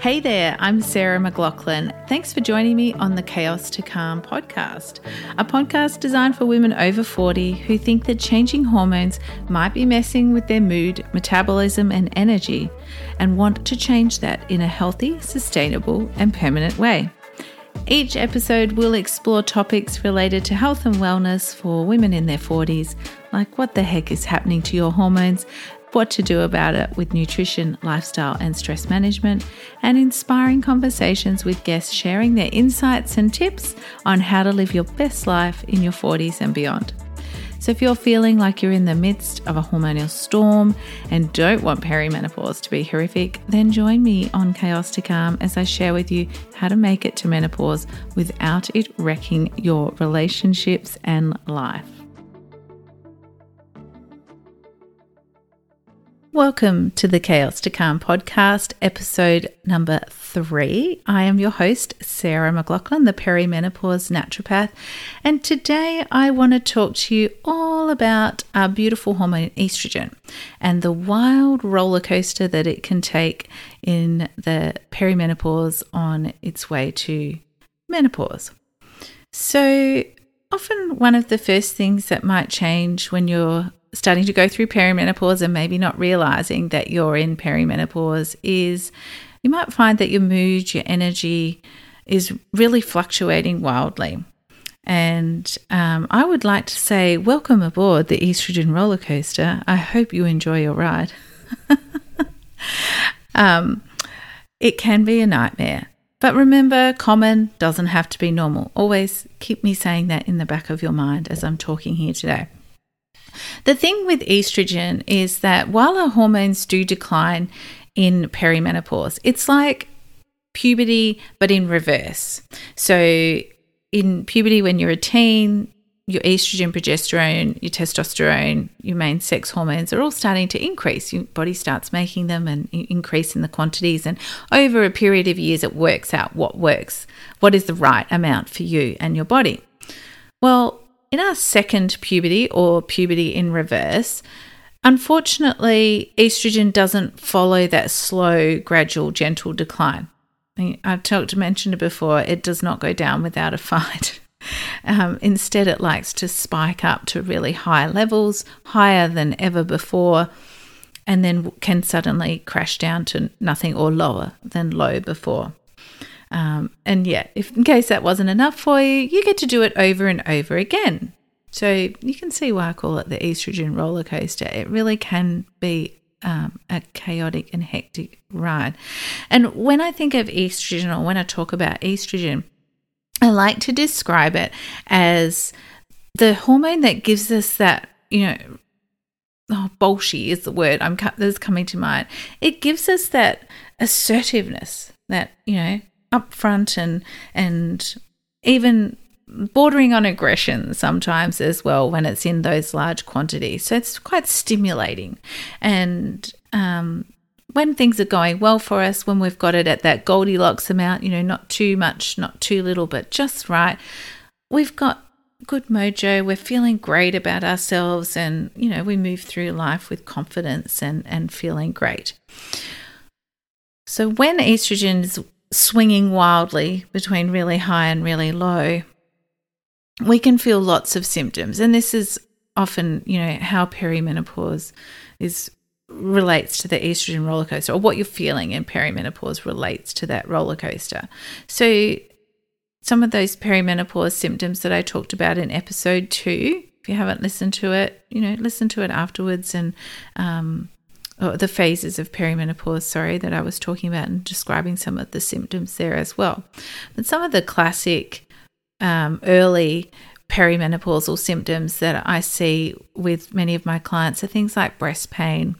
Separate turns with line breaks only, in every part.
Hey there, I'm Sarah McLaughlin. Thanks for joining me on the Chaos to Calm podcast, a podcast designed for women over 40 who think that changing hormones might be messing with their mood, metabolism, and energy, and want to change that in a healthy, sustainable, and permanent way. Each episode will explore topics related to health and wellness for women in their 40s, like what the heck is happening to your hormones what to do about it with nutrition, lifestyle, and stress management, and inspiring conversations with guests sharing their insights and tips on how to live your best life in your 40s and beyond. So, if you're feeling like you're in the midst of a hormonal storm and don't want perimenopause to be horrific, then join me on Chaos to Calm as I share with you how to make it to menopause without it wrecking your relationships and life. Welcome to the Chaos to Calm podcast, episode number three. I am your host, Sarah McLaughlin, the perimenopause naturopath, and today I want to talk to you all about our beautiful hormone estrogen and the wild roller coaster that it can take in the perimenopause on its way to menopause. So, often one of the first things that might change when you're starting to go through perimenopause and maybe not realizing that you're in perimenopause is you might find that your mood, your energy is really fluctuating wildly. And um, I would like to say, welcome aboard the estrogen roller coaster. I hope you enjoy your ride. um, it can be a nightmare. But remember, common doesn't have to be normal. Always keep me saying that in the back of your mind as I'm talking here today. The thing with estrogen is that while our hormones do decline in perimenopause, it's like puberty, but in reverse. So, in puberty, when you're a teen, your estrogen, progesterone, your testosterone, your main sex hormones are all starting to increase. Your body starts making them and increase in the quantities. And over a period of years, it works out what works, what is the right amount for you and your body. Well, in our second puberty or puberty in reverse, unfortunately, estrogen doesn't follow that slow, gradual, gentle decline. I've talked mentioned it before, it does not go down without a fight. Um, instead, it likes to spike up to really high levels, higher than ever before, and then can suddenly crash down to nothing or lower than low before. Um, and yeah, if in case that wasn't enough for you, you get to do it over and over again. So you can see why I call it the estrogen roller coaster. It really can be um, a chaotic and hectic ride. And when I think of estrogen or when I talk about estrogen, I like to describe it as the hormone that gives us that, you know, oh, bolshy is the word I'm that's coming to mind. It gives us that assertiveness, that you know, upfront and and even bordering on aggression sometimes as well when it's in those large quantities. So it's quite stimulating. And um, when things are going well for us, when we've got it at that Goldilocks amount, you know, not too much, not too little, but just right, we've got good mojo. We're feeling great about ourselves, and you know, we move through life with confidence and and feeling great. So when estrogen is swinging wildly between really high and really low, we can feel lots of symptoms. And this is often, you know, how perimenopause is relates to the estrogen roller coaster or what you're feeling in perimenopause relates to that roller coaster. So some of those perimenopause symptoms that I talked about in episode two, if you haven't listened to it, you know, listen to it afterwards and um, or the phases of perimenopause, sorry, that I was talking about and describing some of the symptoms there as well. But some of the classic um, early perimenopausal symptoms that I see with many of my clients are things like breast pain,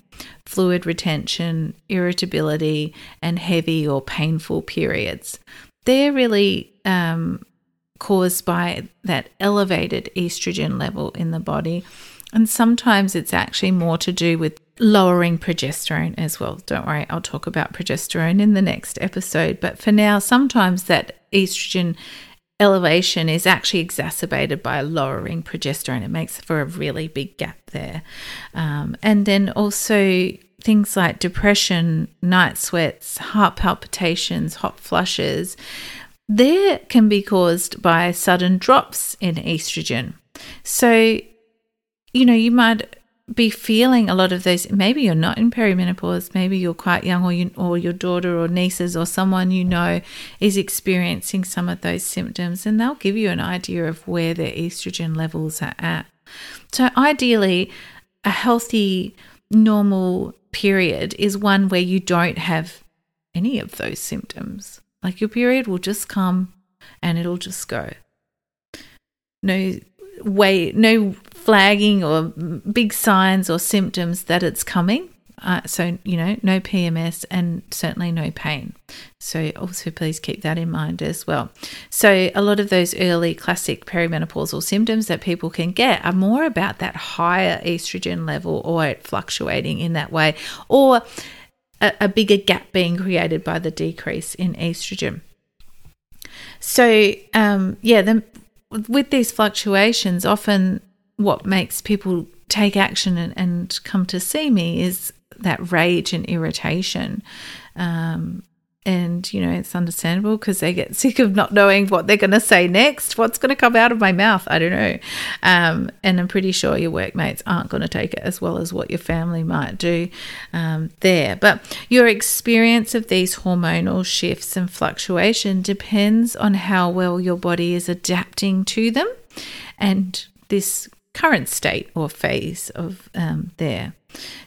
fluid retention, irritability, and heavy or painful periods. They're really um, caused by that elevated estrogen level in the body. And sometimes it's actually more to do with lowering progesterone as well. Don't worry, I'll talk about progesterone in the next episode. But for now, sometimes that estrogen elevation is actually exacerbated by lowering progesterone. It makes for a really big gap there. Um, and then also, things like depression, night sweats, heart palpitations, hot flushes, there can be caused by sudden drops in estrogen. So, you know, you might be feeling a lot of those. Maybe you're not in perimenopause. Maybe you're quite young, or you, or your daughter or nieces or someone you know is experiencing some of those symptoms, and they'll give you an idea of where their estrogen levels are at. So, ideally, a healthy, normal period is one where you don't have any of those symptoms. Like your period will just come and it'll just go. No way, no flagging or big signs or symptoms that it's coming. Uh, so, you know, no PMS and certainly no pain. So, also please keep that in mind as well. So, a lot of those early classic perimenopausal symptoms that people can get are more about that higher estrogen level or it fluctuating in that way, or a, a bigger gap being created by the decrease in estrogen. So, um, yeah, with these fluctuations, often what makes people take action and, and come to see me is that rage and irritation. Um, and, you know, it's understandable because they get sick of not knowing what they're going to say next. What's going to come out of my mouth? I don't know. Um, and I'm pretty sure your workmates aren't going to take it as well as what your family might do um, there. But your experience of these hormonal shifts and fluctuation depends on how well your body is adapting to them and this current state or phase of um, there.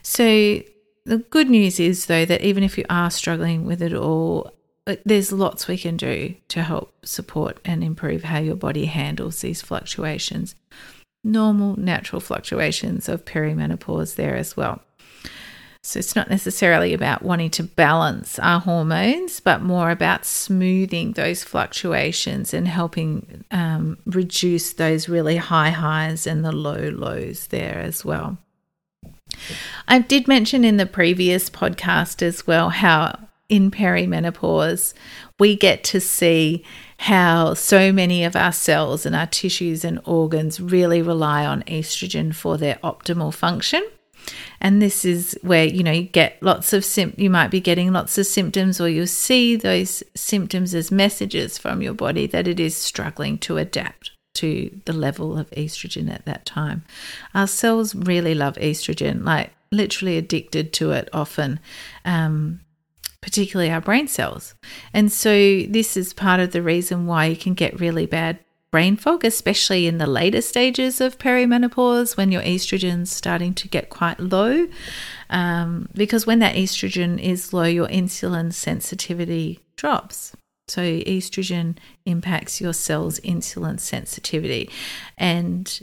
So the good news is, though, that even if you are struggling with it all, there's lots we can do to help support and improve how your body handles these fluctuations. Normal, natural fluctuations of perimenopause there as well. So it's not necessarily about wanting to balance our hormones, but more about smoothing those fluctuations and helping um, reduce those really high highs and the low lows there as well. I did mention in the previous podcast as well how in perimenopause we get to see how so many of our cells and our tissues and organs really rely on estrogen for their optimal function. And this is where you know you get lots of sim- you might be getting lots of symptoms or you'll see those symptoms as messages from your body that it is struggling to adapt to the level of estrogen at that time. Our cells really love estrogen, like literally addicted to it often. Um, particularly our brain cells. And so, this is part of the reason why you can get really bad brain fog, especially in the later stages of perimenopause when your estrogen's starting to get quite low. Um, because when that estrogen is low, your insulin sensitivity drops. So, estrogen impacts your cell's insulin sensitivity. And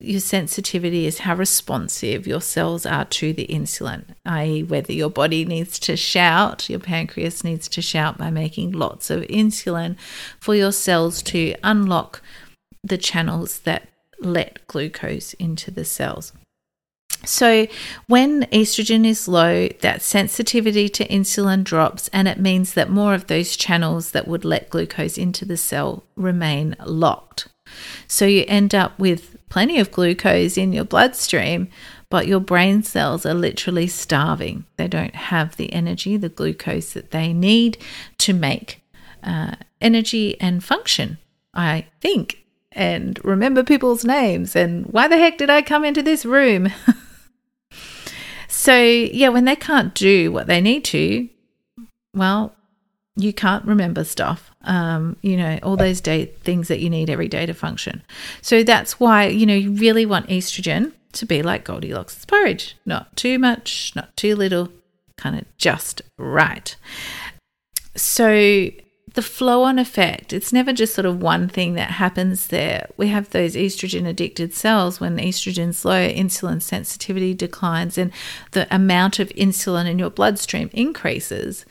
your sensitivity is how responsive your cells are to the insulin, i.e., whether your body needs to shout, your pancreas needs to shout by making lots of insulin for your cells to unlock the channels that let glucose into the cells. So, when estrogen is low, that sensitivity to insulin drops, and it means that more of those channels that would let glucose into the cell remain locked. So, you end up with plenty of glucose in your bloodstream, but your brain cells are literally starving. They don't have the energy, the glucose that they need to make uh, energy and function, I think. And remember people's names and why the heck did I come into this room? So, yeah, when they can't do what they need to, well, you can't remember stuff. Um, you know, all those day things that you need every day to function. So that's why, you know, you really want estrogen to be like Goldilocks' porridge. Not too much, not too little, kind of just right. So the flow on effect, it's never just sort of one thing that happens there. We have those estrogen addicted cells. When estrogen's low, insulin sensitivity declines and the amount of insulin in your bloodstream increases,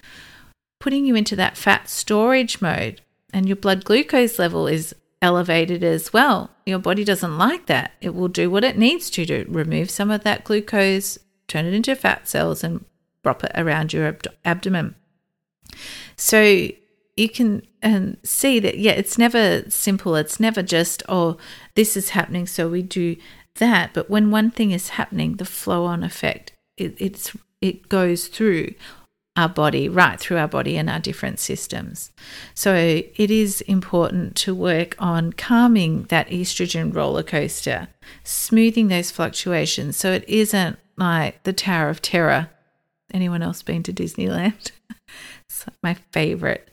putting you into that fat storage mode. And your blood glucose level is elevated as well. Your body doesn't like that. It will do what it needs to to remove some of that glucose, turn it into fat cells, and drop it around your ab- abdomen. So you can um, see that, yeah, it's never simple. It's never just, oh, this is happening, so we do that. But when one thing is happening, the flow on effect, it, it's it goes through our body, right through our body and our different systems. So it is important to work on calming that estrogen roller coaster, smoothing those fluctuations so it isn't like the Tower of Terror. Anyone else been to Disneyland? it's my favorite,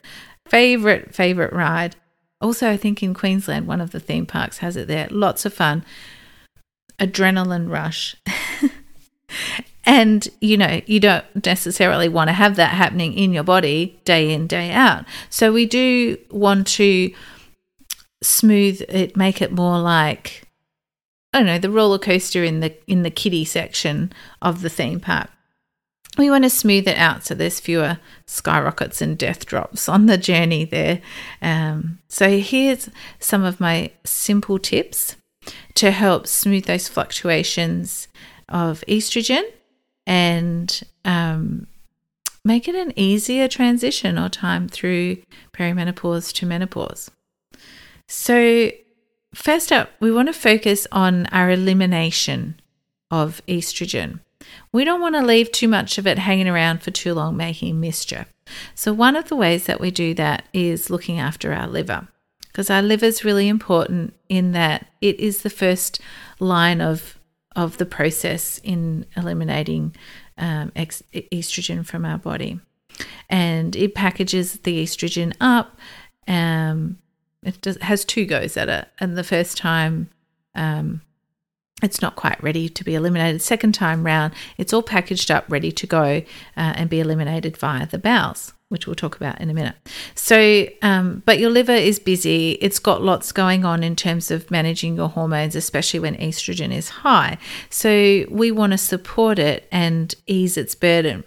favorite, favorite ride. Also, I think in Queensland, one of the theme parks has it there. Lots of fun. Adrenaline rush. And, you know, you don't necessarily want to have that happening in your body day in, day out. So we do want to smooth it, make it more like, I don't know, the roller coaster in the in the kiddie section of the theme park. We want to smooth it out so there's fewer skyrockets and death drops on the journey there. Um, so here's some of my simple tips to help smooth those fluctuations of estrogen and um, make it an easier transition or time through perimenopause to menopause. So, first up, we want to focus on our elimination of estrogen. We don't want to leave too much of it hanging around for too long, making mischief. So, one of the ways that we do that is looking after our liver, because our liver is really important in that it is the first line of of the process in eliminating um, ex- estrogen from our body. And it packages the estrogen up. Um, it does, has two goes at it. And the first time, um, it's not quite ready to be eliminated. Second time round, it's all packaged up, ready to go uh, and be eliminated via the bowels which we'll talk about in a minute. So, um, but your liver is busy. It's got lots going on in terms of managing your hormones, especially when estrogen is high. So, we want to support it and ease its burden.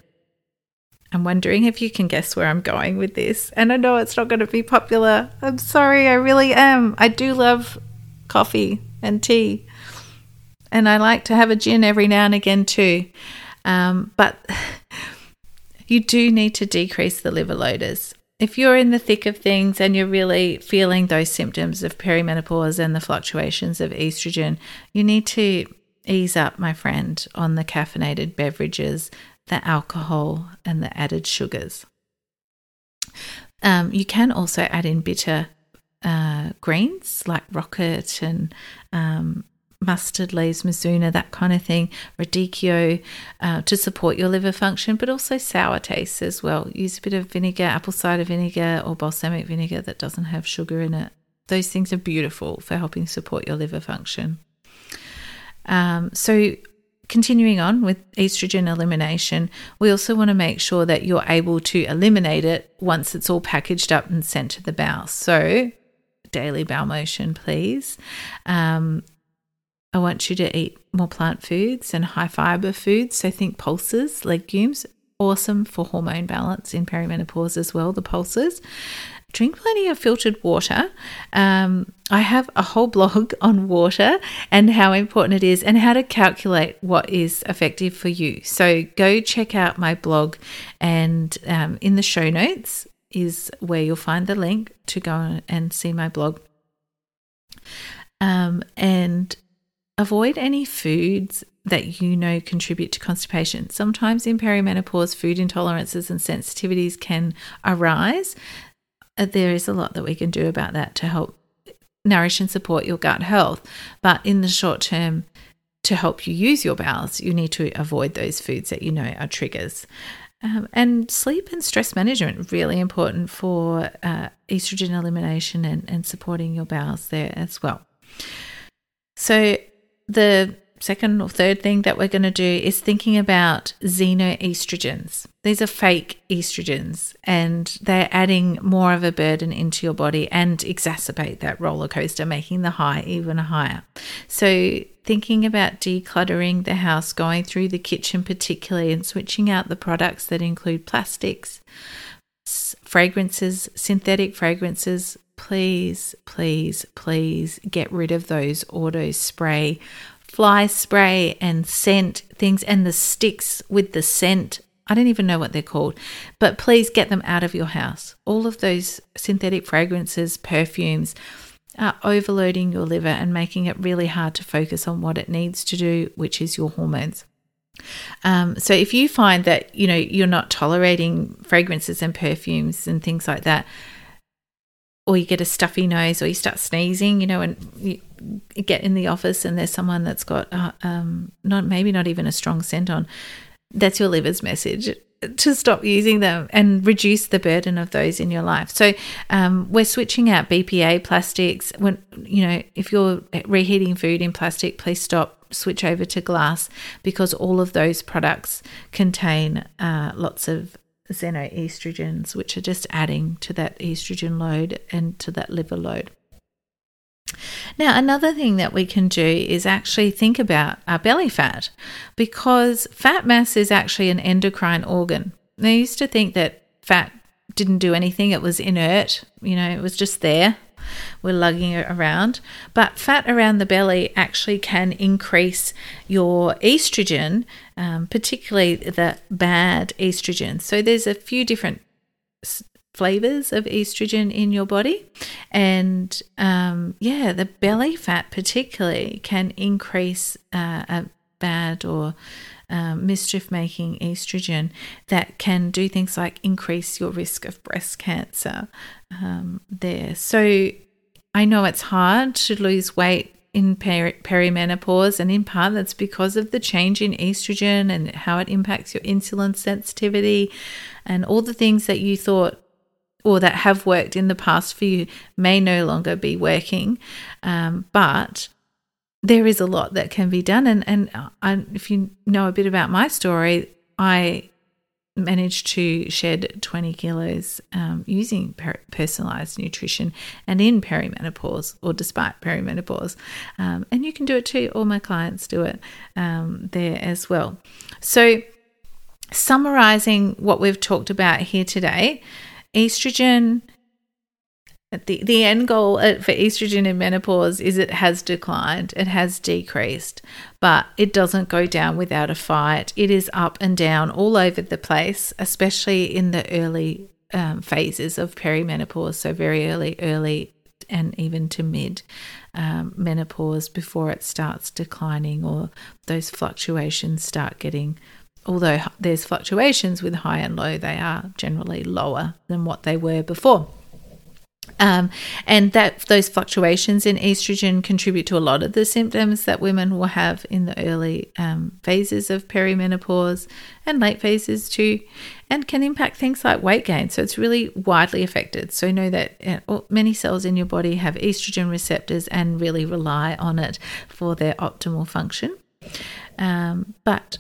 I'm wondering if you can guess where I'm going with this. And I know it's not going to be popular. I'm sorry, I really am. I do love coffee and tea. And I like to have a gin every now and again too. Um, but you do need to decrease the liver loaders. If you're in the thick of things and you're really feeling those symptoms of perimenopause and the fluctuations of estrogen, you need to ease up, my friend, on the caffeinated beverages, the alcohol, and the added sugars. Um, you can also add in bitter uh, greens like rocket and um, mustard leaves, mizuna, that kind of thing, radicchio uh, to support your liver function, but also sour tastes as well. Use a bit of vinegar, apple cider vinegar, or balsamic vinegar that doesn't have sugar in it. Those things are beautiful for helping support your liver function. Um, so, continuing on with estrogen elimination, we also want to make sure that you're able to eliminate it once it's all packaged up and sent to the bowel. So, daily bowel motion, please. Um, I want you to eat more plant foods and high fiber foods. So think pulses, legumes, awesome for hormone balance in perimenopause as well, the pulses. Drink plenty of filtered water. Um, I have a whole blog on water and how important it is and how to calculate what is effective for you. So go check out my blog, and um, in the show notes is where you'll find the link to go and see my blog. Um, and Avoid any foods that you know contribute to constipation. Sometimes in perimenopause, food intolerances and sensitivities can arise. Uh, there is a lot that we can do about that to help nourish and support your gut health. But in the short term, to help you use your bowels, you need to avoid those foods that you know are triggers. Um, and sleep and stress management really important for uh, estrogen elimination and, and supporting your bowels there as well. So the second or third thing that we're going to do is thinking about xenoestrogens. These are fake estrogens and they're adding more of a burden into your body and exacerbate that roller coaster, making the high even higher. So, thinking about decluttering the house, going through the kitchen particularly, and switching out the products that include plastics, fragrances, synthetic fragrances, please, please, please get rid of those auto spray, fly spray, and scent things, and the sticks with the scent. I don't even know what they're called, but please get them out of your house. All of those synthetic fragrances, perfumes are overloading your liver and making it really hard to focus on what it needs to do, which is your hormones. Um, so if you find that you know you're not tolerating fragrances and perfumes and things like that, or you get a stuffy nose, or you start sneezing, you know, and you get in the office and there's someone that's got uh, um, not maybe not even a strong scent on, that's your liver's message to stop using them and reduce the burden of those in your life. So um, we're switching out BPA plastics. When you know if you're reheating food in plastic, please stop. Switch over to glass because all of those products contain uh, lots of xenoestrogens, which are just adding to that estrogen load and to that liver load. Now, another thing that we can do is actually think about our belly fat because fat mass is actually an endocrine organ. They used to think that fat didn't do anything, it was inert, you know, it was just there. We're lugging it around. But fat around the belly actually can increase your estrogen, um, particularly the bad estrogen. So there's a few different flavors of estrogen in your body. And um, yeah, the belly fat, particularly, can increase uh, a bad or um, mischief making estrogen that can do things like increase your risk of breast cancer um, there. So I know it's hard to lose weight in peri- perimenopause, and in part that's because of the change in estrogen and how it impacts your insulin sensitivity and all the things that you thought or that have worked in the past for you may no longer be working. Um, but there is a lot that can be done. And, and I, if you know a bit about my story, I managed to shed 20 kilos um, using per- personalized nutrition and in perimenopause or despite perimenopause. Um, and you can do it too. All my clients do it um, there as well. So, summarizing what we've talked about here today, estrogen the, the end goal for estrogen in menopause is it has declined, it has decreased, but it doesn't go down without a fight. It is up and down all over the place, especially in the early um, phases of perimenopause, so very early, early, and even to mid um, menopause before it starts declining or those fluctuations start getting although there's fluctuations with high and low, they are generally lower than what they were before. Um, and that those fluctuations in estrogen contribute to a lot of the symptoms that women will have in the early um, phases of perimenopause and late phases too, and can impact things like weight gain. So it's really widely affected. So know that uh, many cells in your body have estrogen receptors and really rely on it for their optimal function. Um, but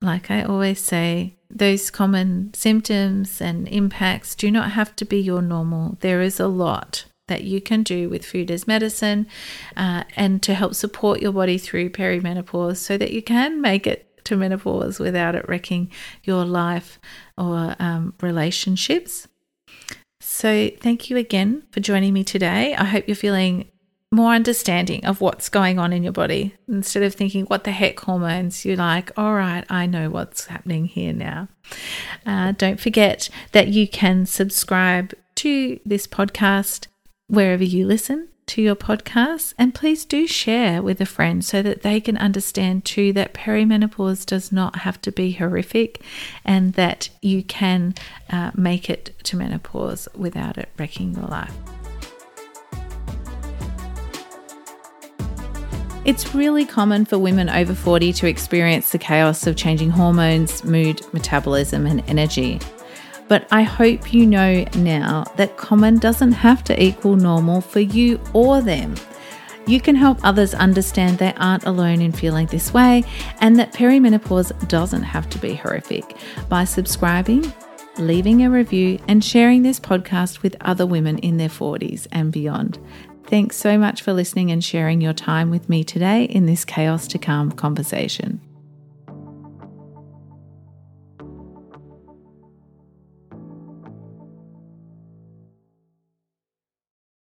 like I always say, those common symptoms and impacts do not have to be your normal. There is a lot that you can do with food as medicine uh, and to help support your body through perimenopause so that you can make it to menopause without it wrecking your life or um, relationships. So, thank you again for joining me today. I hope you're feeling more understanding of what's going on in your body instead of thinking, what the heck, hormones? You're like, all right, I know what's happening here now. Uh, don't forget that you can subscribe to this podcast wherever you listen to your podcast. And please do share with a friend so that they can understand too that perimenopause does not have to be horrific and that you can uh, make it to menopause without it wrecking your life. It's really common for women over 40 to experience the chaos of changing hormones, mood, metabolism, and energy. But I hope you know now that common doesn't have to equal normal for you or them. You can help others understand they aren't alone in feeling this way and that perimenopause doesn't have to be horrific by subscribing, leaving a review, and sharing this podcast with other women in their 40s and beyond. Thanks so much for listening and sharing your time with me today in this chaos to calm conversation.